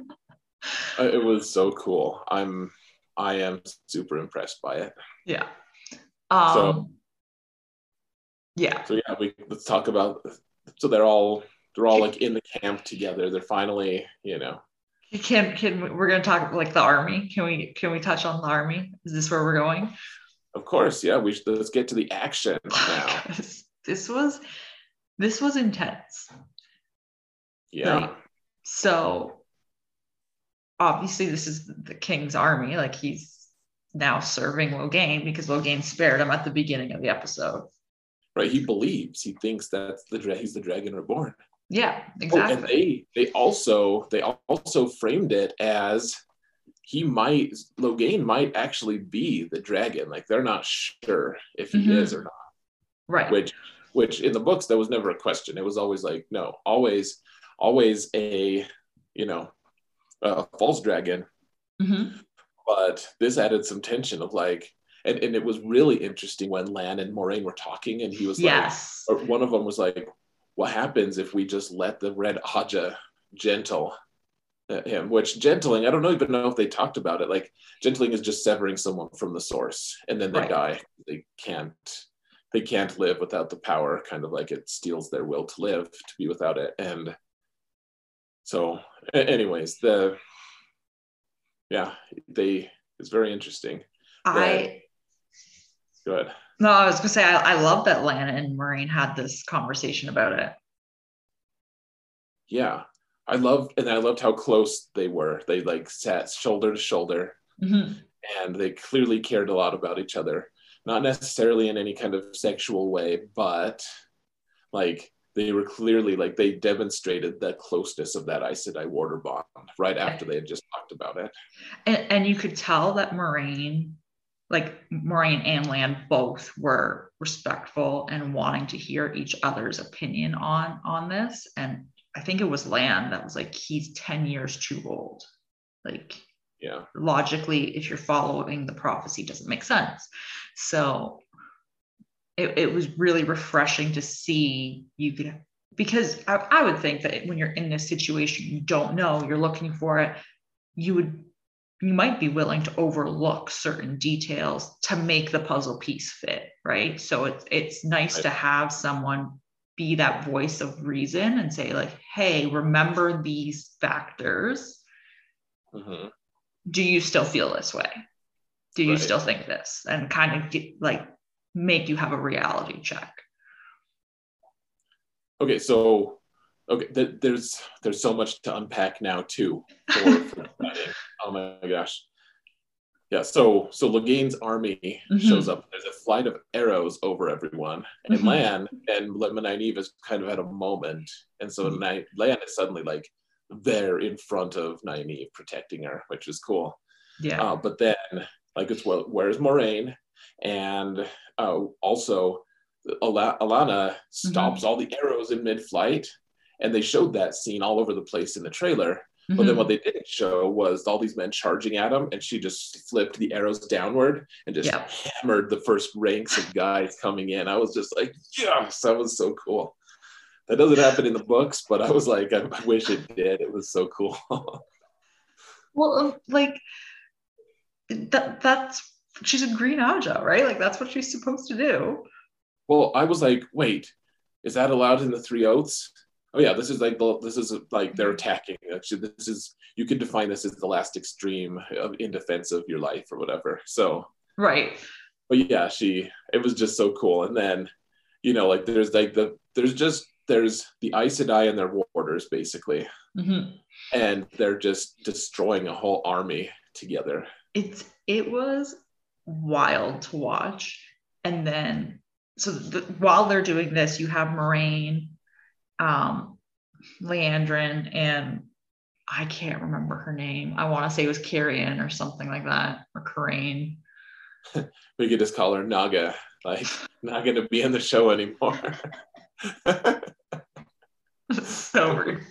Uh, It was so cool. I'm I am super impressed by it. yeah. Um So- yeah. So yeah, we let's talk about. So they're all they're all like in the camp together. They're finally you know Can can we- we're gonna talk like the army? Can we can we touch on the army? Is this where we're going? of course yeah we should, let's get to the action now. This was this was intense. Yeah. Like, so obviously this is the king's army. Like he's now serving Logain because Logain spared him at the beginning of the episode. right he believes he thinks that's the dra- he's the dragon reborn Yeah, oh, exactly. and they they also they also framed it as he might Logain might actually be the dragon like they're not sure if he Mhm. is or not right. which which in the books that was never a question it was always like no always always a you know a false dragon Mhm. but this added some tension of like and, and it was really interesting when Lan and Moiraine were talking and he was like Yes. or one of them was like, "What happens if we just let the red Ajah gentle him?" Which gentling, I don't even know if they talked about it. Like gentling is just severing someone from the source, and then they Right. die. They can't. They can't live without the power. Kind of like it steals their will to live to be without it. And so, anyways, the yeah, they it's very interesting. I Go ahead. no, I was gonna say I, I love that Lan and Moiraine had this conversation about it. Yeah, I loved, and I loved how close they were. They like sat shoulder to shoulder, Mhm. and they clearly cared a lot about each other. Not necessarily in any kind of sexual way, but like they were clearly like they demonstrated the closeness of that Aes Sedai Warder bond right after they had just talked about it. And, and you could tell that Moiraine, like Moiraine and Lan, both were respectful and wanting to hear each other's opinion on on this. And I think it was Lan that was like, he's 10 years too old. Like, Yeah. logically if you're following the prophecy doesn't make sense so it, it was really refreshing to see you could because I, I would think that when you're in this situation you don't know you're looking for it you would you might be willing to overlook certain details to make the puzzle piece fit right so it's it's nice to have someone be that voice of reason and say like hey remember these factors hmm do you still feel this way? Do you Right. still think this? And kind of get like make you have a reality check. Okay, so okay, th- there's there's so much to unpack now too. For, for oh my gosh. Yeah, so so Logain's army Mhm. shows up. There's a flight of arrows over everyone, and Mhm. Lan and Nynaeve is kind of at a moment, and so. Ny- Lan is suddenly like there in front of Nynaeve, protecting her, which is cool. Yeah. Uh, but then, like, it's well, where's Moiraine? And uh, also, Ala- Alanna stops all the arrows in mid-flight, and they showed that scene all over the place in the trailer. But then Mhm. what they didn't show was all these men charging at him, and she just flipped the arrows downward and just Yeah. hammered the first ranks of guys coming in. I was just like, yes, that was so cool. That doesn't happen in the books, but I was like, I, I wish it did. It was so cool. well, um, like that that's she's a green Ajah, right? Like that's what she's supposed to do. Well, I was like, wait, is that allowed in the three oaths? Oh yeah, this is like the this is like they're attacking. Actually, this is you could define this as the last extreme of in defense of your life or whatever. So, Right. but yeah, she it was just so cool. And then, you know, like there's like the there's just there's the Aes Sedai and their warders basically, Mhm. and they're just destroying a whole army together. It's it was wild to watch. And then so the, while they're doing this, you have Moiraine, um, Liandrin, and I can't remember her name. I want to say it was Carrion or something like that, or Coraine. We could just call her Naga, like not gonna be in the show anymore. so rude.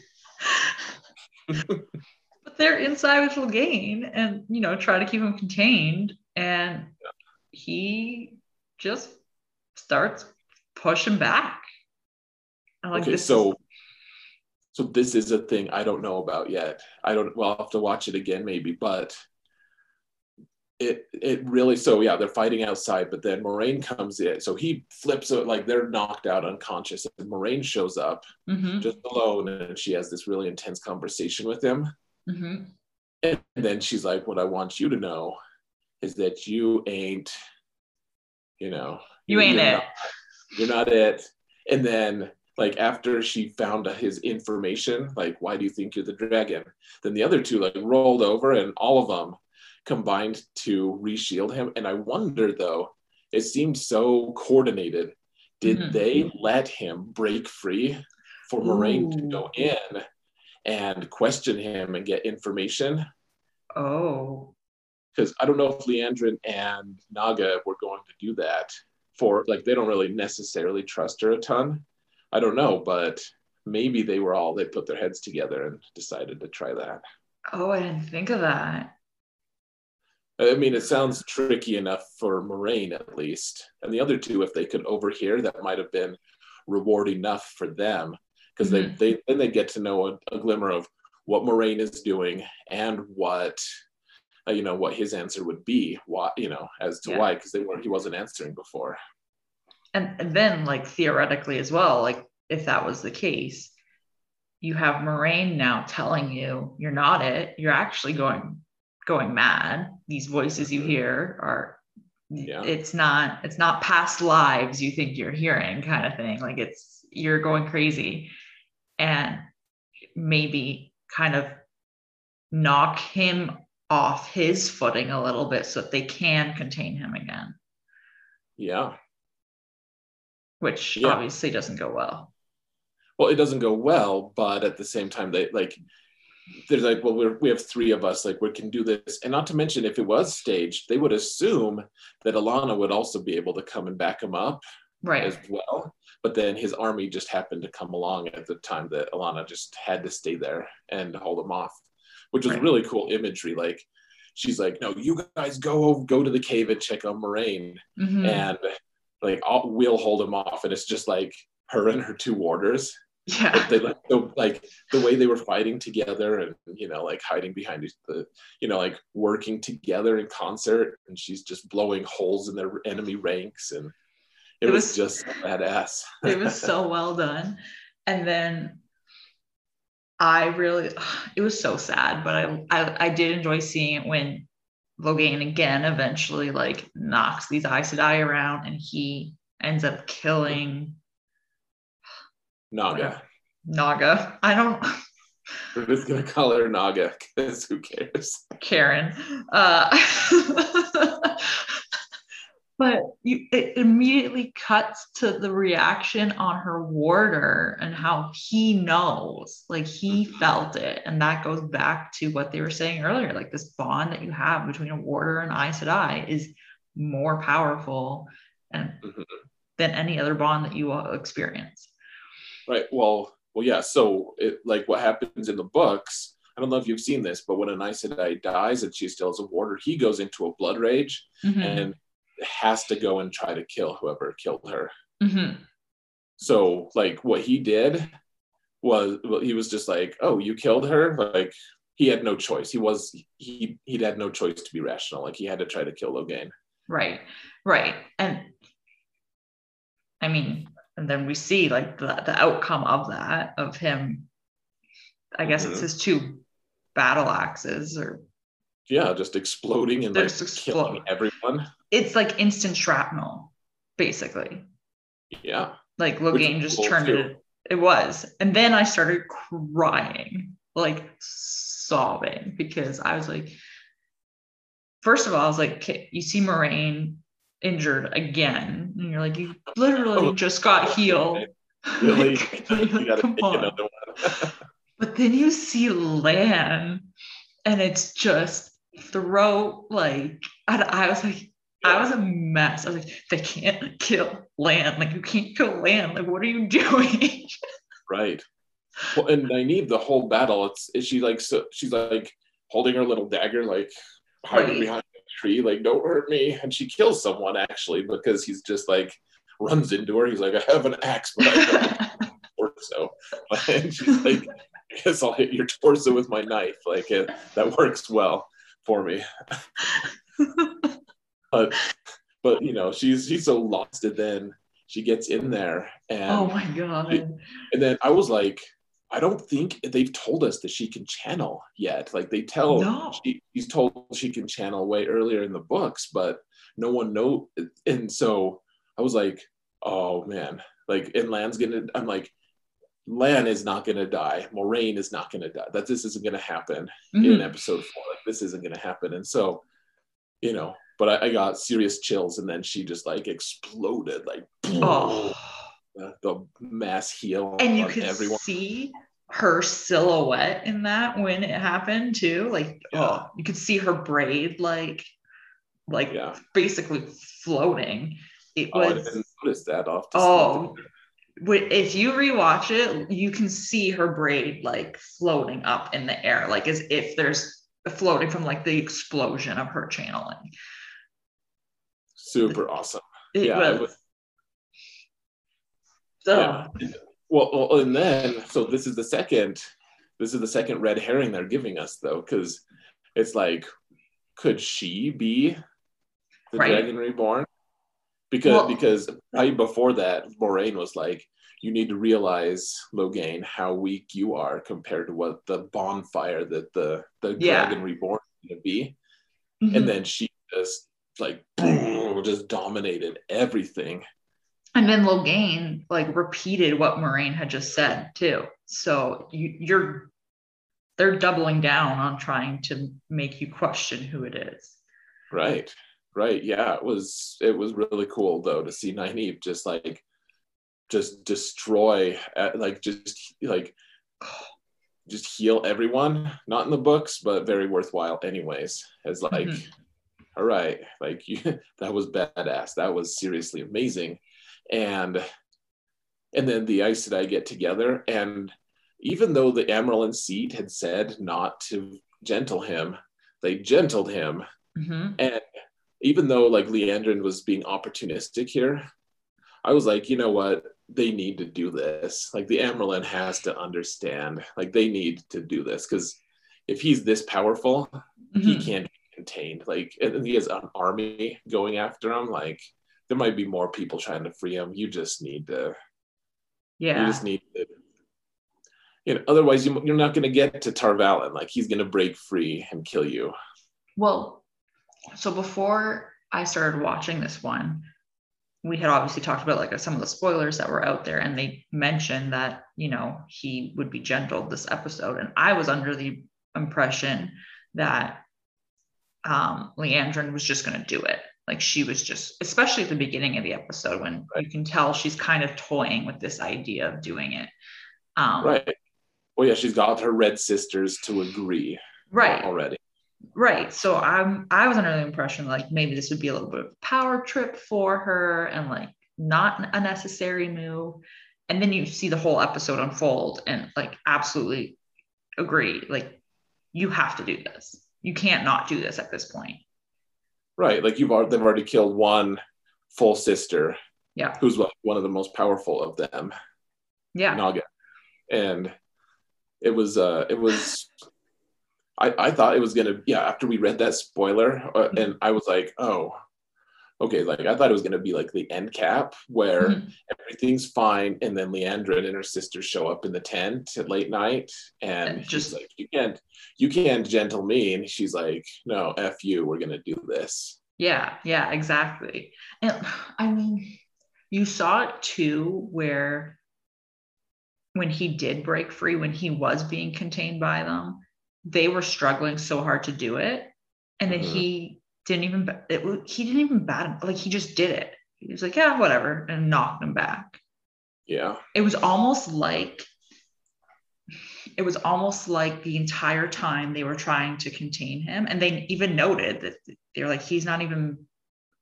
but they're inside with Logain and you know try to keep him contained, and he just starts pushing back. I'm like, okay, this so is- so this is a thing I don't know about yet. I don't. Well, I'll have to watch it again maybe, but it it really. So yeah, they're fighting outside, but then Moiraine comes in. So he flips it like they're knocked out unconscious, and Moiraine shows up Mhm, just alone, and she has this really intense conversation with him. mhm. And then she's like, "What I want you to know is that you ain't, you know, You ain't you're it. not- you're not it." And then, like after she found his information, like, "Why do you think you're the dragon?" Then the other two like rolled over, and all of them combined to reshield him. And I wonder though, it seemed so coordinated. Did Mhm. they let him break free for Moiraine to go in and question him and get information? Oh, because I don't know if Liandrin and Naga were going to do that for like they don't really necessarily trust her a ton. I don't know, but maybe they were all they put their heads together and decided to try that. oh, I didn't think of that. I mean, it sounds tricky enough for Moiraine at least, and the other two, if they could overhear, that might have been reward enough for them because Mhm. they they then they get to know a, a glimmer of what Moiraine is doing and what uh, you know what his answer would be. Why you know as to Yeah. why because they were he wasn't answering before. and, and then like theoretically as well like if that was the case you have Moiraine now telling you you're not it you're actually going going mad these voices you hear are Yeah. it's not it's not past lives you think you're hearing kind of thing like it's you're going crazy and maybe kind of knock him off his footing a little bit so that they can contain him again Yeah. which Yeah. obviously doesn't go well Well, it doesn't go well, but at the same time, they like there's like, well, we're, we have three of us, like we can do this, and not to mention, if it was staged, they would assume that Alanna would also be able to come and back him up right as well. But then his army just happened to come along at the time that Alanna just had to stay there and hold him off, which was Right. really cool imagery. Like she's like, no, you guys go go to the cave and check on Moiraine, Mhm. and like I'll, we'll hold him off. And it's just like her and her two warders. yeah. They like the, like the way they were fighting together, and you know, like hiding behind each- the, you know, like working together in concert. And she's just blowing holes in their enemy ranks, and it, It was, was- just badass. it was so well done. And then I really, it was so sad, but I, I, I did enjoy seeing it when Logain again eventually like knocks these Aes Sedai around and he ends up killing Naga. Naga. I don't, We're just gonna call her Naga because who cares? Karen. Uh, but you, it immediately cuts to the reaction on her warder and how he knows, like he felt it. And that goes back to what they were saying earlier like this bond that you have between a warder and Aes Sedai is more powerful and Mhm. than any other bond that you will experience. Right. Well, well, yeah. So, it like what happens in the books. I don't know if you've seen this, but when an Aes Sedai dies and she still has a warder, he goes into a blood rage Mhm. and has to go and try to kill whoever killed her. Mhm. So, like, what he did was, well, he was just like, "Oh, you killed her." Like, he had no choice. He was he he had no choice to be rational. Like, he had to try to kill Logain. Right, right. And I mean, and then we see like the, the outcome of that, of him, I guess it's Mhm. his two battle axes, or Yeah, just exploding and They're like killing everyone. It's like instant shrapnel, basically. Yeah. Like Logain just cool, turned too. it, it was. And then I started crying, like sobbing, because I was like, first of all, I was like, "Okay, you see Moiraine injured again. And you're like, you literally Oh, just got healed. Really, Like, like, come on. But then you see Lan, and it's just throat like I, I was like, I was a mess. I was like, they can't kill Lan. Like you can't kill Lan. Like what are you doing? Right. Well, and Nynaeve, the whole battle, it's is she like so she's like holding her little dagger, like hiding Right. behind a tree, like don't hurt me, and she kills someone actually because he's just like runs into her. He's like, I have an axe, but I don't torso, and she's like, I guess I'll hit your torso with my knife. Like it, that works well for me. But but you know she's she's so lost, and then she gets in there and oh my god. and then I was like, I don't think they've told us that she can channel yet. Like they tell No. she, she's told she can channel way earlier in the books, but no one know. And so I was like, oh man, like and Lan's gonna. I'm like, Lan is not gonna die. Moiraine is not gonna die. That this isn't gonna happen in Mhm. episode four. Like this isn't gonna happen. And so, you know, but I, I got serious chills, and then she just like exploded, like Oh. the, the mass heal And you could everyone. see her silhouette in that when it happened too. Like, Yeah. oh, you could see her braid like like Yeah. basically floating. It Oh, I was didn't notice that off. the Oh, if you rewatch it, you can see her braid like floating up in the air, like as if there's floating from like the explosion of her channeling. Super awesome. It yeah, was, it was- ugh. yeah. Well, well, and then so this is the second. This is the second red herring they're giving us though, because it's like, could she be the Right. dragon reborn? Because Well- because right before that, Moiraine was like, you need to realize, Logain, how weak you are compared to what the bonfire that the the Yeah. dragon reborn is gonna be. Mhm. and then she just like just dominated everything And then Logain like repeated what Moiraine had just said too. So you, you're they're doubling down on trying to make you question who it is. right right yeah it was it was really cool though to see Nynaeve just like just destroy uh, like just like just heal everyone not in the books but very worthwhile anyways as like Mhm. All right like you that was badass that was seriously amazing and and then the Aes Sedai get together and even though the Amyrlin seat had said not to gentle him they gentled him. Mhm. And even though like Liandrin was being opportunistic here, I was like, you know what? They need to do this. Like the Amyrlin has to understand. Like they need to do this because if he's this powerful, he Mhm. can't contained. Like and he has an army going after him. Like there might be more people trying to free him. You just need to. Yeah. You just need to. You know, otherwise you, you're not going to get to Tar Valon. Like he's going to break free and kill you. Well, so before I started watching this one, we had obviously talked about like some of the spoilers that were out there, and they mentioned that you know he would be gentled this episode, and I was under the impression that um, Liandrin was just going to do it. Like she was just, especially at the beginning of the episode, when you can tell she's kind of toying with this idea of doing it. Um, Right. Well, yeah, she's got her red sisters to agree Right. already. Right. So I'm I was under the impression like maybe this would be a little bit of a power trip for her and like not a necessary move. And then you see the whole episode unfold and like absolutely agree. Like you have to do this. You can't not do this at this point. Right. Like you've already, they've already killed one full sister Yeah. who's one one of the most powerful of them, Yeah. Naga. And it was, uh, it was, I, I thought it was going to, yeah, after we read that spoiler, uh, and I was like, oh, okay. Like I thought it was going to be like the end cap where Mhm. everything's fine. And then Liandrin and her sister show up in the tent at late night. And And just like, you can't, you can't gentle me. And she's like, no, F you, we're going to do this. Yeah, yeah, exactly. And I mean, you saw it too, where when he did break free, when he was being contained by them, they were struggling so hard to do it, and then Mhm. he didn't even it, he didn't even bat him like he just did it. He was like, yeah, whatever, and knocked him back. Yeah. It was almost like it was almost like the entire time they were trying to contain him and they even noted that they're like he's not even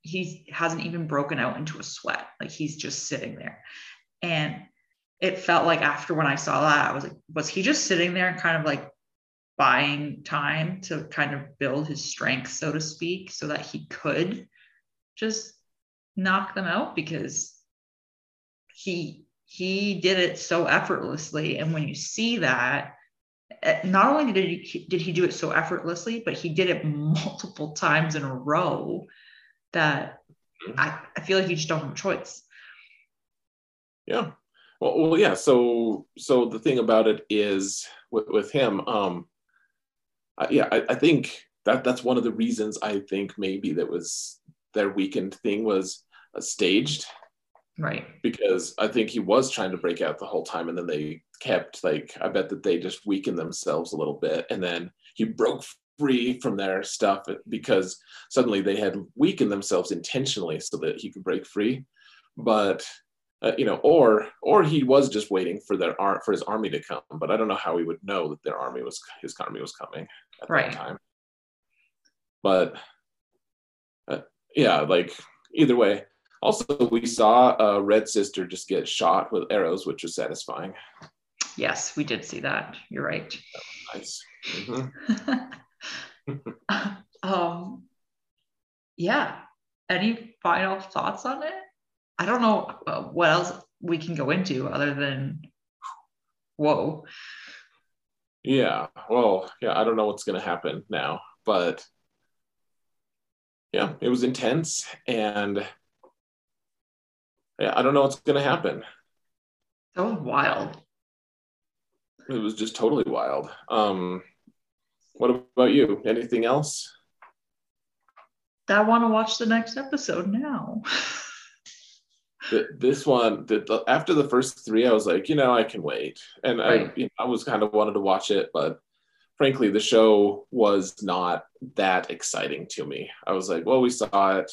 he hasn't even broken out into a sweat like he's just sitting there and it felt like after when i saw that i was like was he just sitting there kind of like buying time to kind of build his strength so to speak so that he could just knock them out because he he did it so effortlessly and when you see that eh, not only did he did he do it so effortlessly but he did it multiple times in a row that i, I feel like you just don't have a choice Yeah. Well, well, yeah. So, so the thing about it is with, with him, um, I, yeah, I, I think that that's one of the reasons I think maybe that was their weekend thing was uh, staged. Right. Because I think he was trying to break out the whole time, and then they kept like I bet that they just weakened themselves a little bit, and then he broke free from their stuff because suddenly they had weakened themselves intentionally so that he could break free, but uh, you know, or or he was just waiting for their ar- for his army to come, but I don't know how he would know that their army was his army was coming at Right. that time. But uh, yeah, like either way. Also, we saw a red sister just get shot with arrows, which was satisfying. yes we did see that you're right Nice. Mhm. um yeah any final thoughts on it i don't know uh, what else we can go into other than whoa Yeah. Well, yeah. I don't know what's gonna happen now, but yeah, it was intense, and yeah, I don't know what's gonna happen. that was wild It was just totally wild. Um, what about you? Anything else? I want to watch the next episode now. Th- This one, the, the, after the first three, I was like, you know, I can wait, and I, you know, I was kind of wanted to watch it, but frankly, the show was not that exciting to me. I was like, well, we saw it.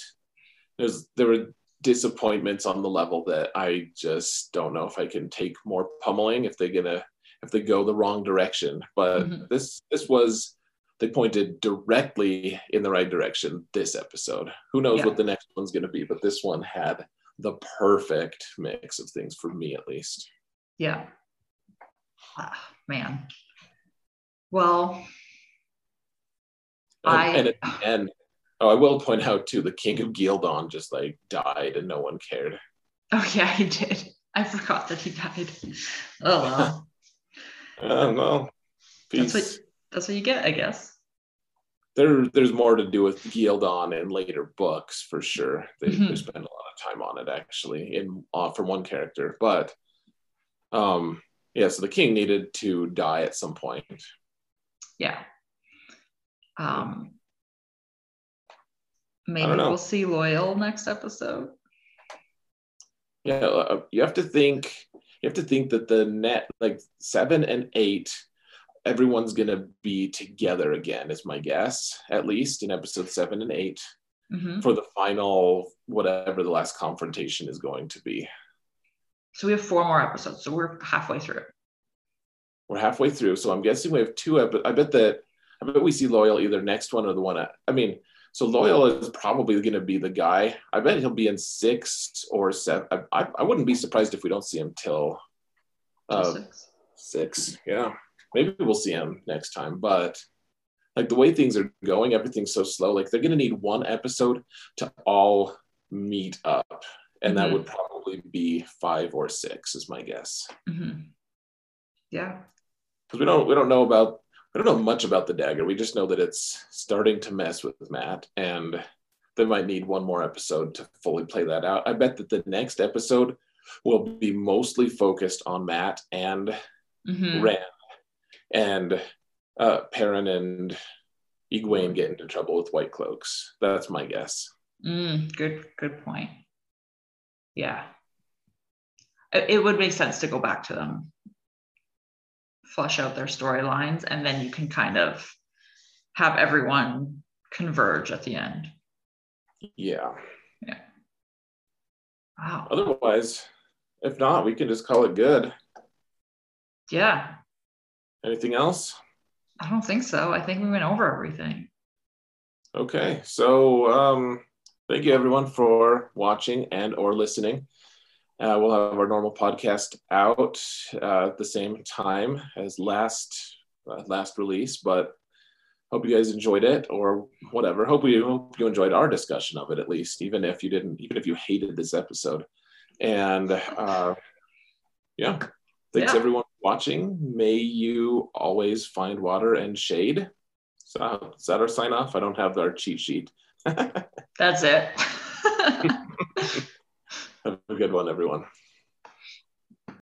There's there were disappointments on the level that I just don't know if I can take more pummeling if they're gonna if they go the wrong direction. But Mhm. this this was they pointed directly in the right direction this episode. Who knows Yeah. what the next one's gonna be, but this one had the perfect mix of things for me at least. Yeah. Ah, man. Well, I and at the end, oh, I will point out too, the king of Ghealdan just like died and no one cared. oh yeah, he did. I forgot that he died. Oh well, Uh, well, That's what- that's what you get, I guess. there, there's more to do with Ghealdan in later books for sure. They, they Mhm. spend a time on it actually in uh, for one character, but um, yeah. So the king needed to die at some point. Yeah. Um, maybe we'll see Loial next episode. Yeah, uh, uh, you have to think. You have to think that the net like seven and eight everyone's going to be together again is my guess at least in episode 7 and 8 mm-hmm. for the final whatever the last confrontation is going to be. So we have four more episodes. So we're halfway through. We're halfway through. So I'm guessing we have two episodes. I bet that I bet we see Loial either next one or the one. I, mean, so Loial is probably going to be the guy. I bet he'll be in six or seven. I, I, I wouldn't be surprised if we don't see him till uh, six. six. Yeah, maybe we'll see him next time. But like the way things are going, everything's so slow. Like they're going to need one episode to all meet up, and that Mhm. would probably be five or six, is my guess. Mhm. Yeah. because we don't we don't know about we don't know much about the dagger. We just know that it's starting to mess with Mat, and they might need one more episode to fully play that out. I bet that the next episode will be mostly focused on Mat and Mhm. Rand and uh, Perrin and Egwene get into trouble with White Cloaks. That's my guess. Mm, good. Good point. Yeah. It, it would make sense to go back to them, flush out their storylines, and then you can kind of have everyone converge at the end. Yeah. Yeah. Wow. Otherwise, if not, we can just call it good. Yeah. Anything else? I don't think so. I think we went over everything. Okay, so um, thank you everyone for watching and or listening. Uh, we'll have our normal podcast out uh, at the same time as last uh, last release, but hope you guys enjoyed it or whatever. Hope you hope you enjoyed our discussion of it at least, even if you didn't, even if you hated this episode. And uh, yeah, thanks Yeah. everyone watching. May you always find water and shade. So is that our sign off? I don't have our cheat sheet. That's it. Have a good one, everyone.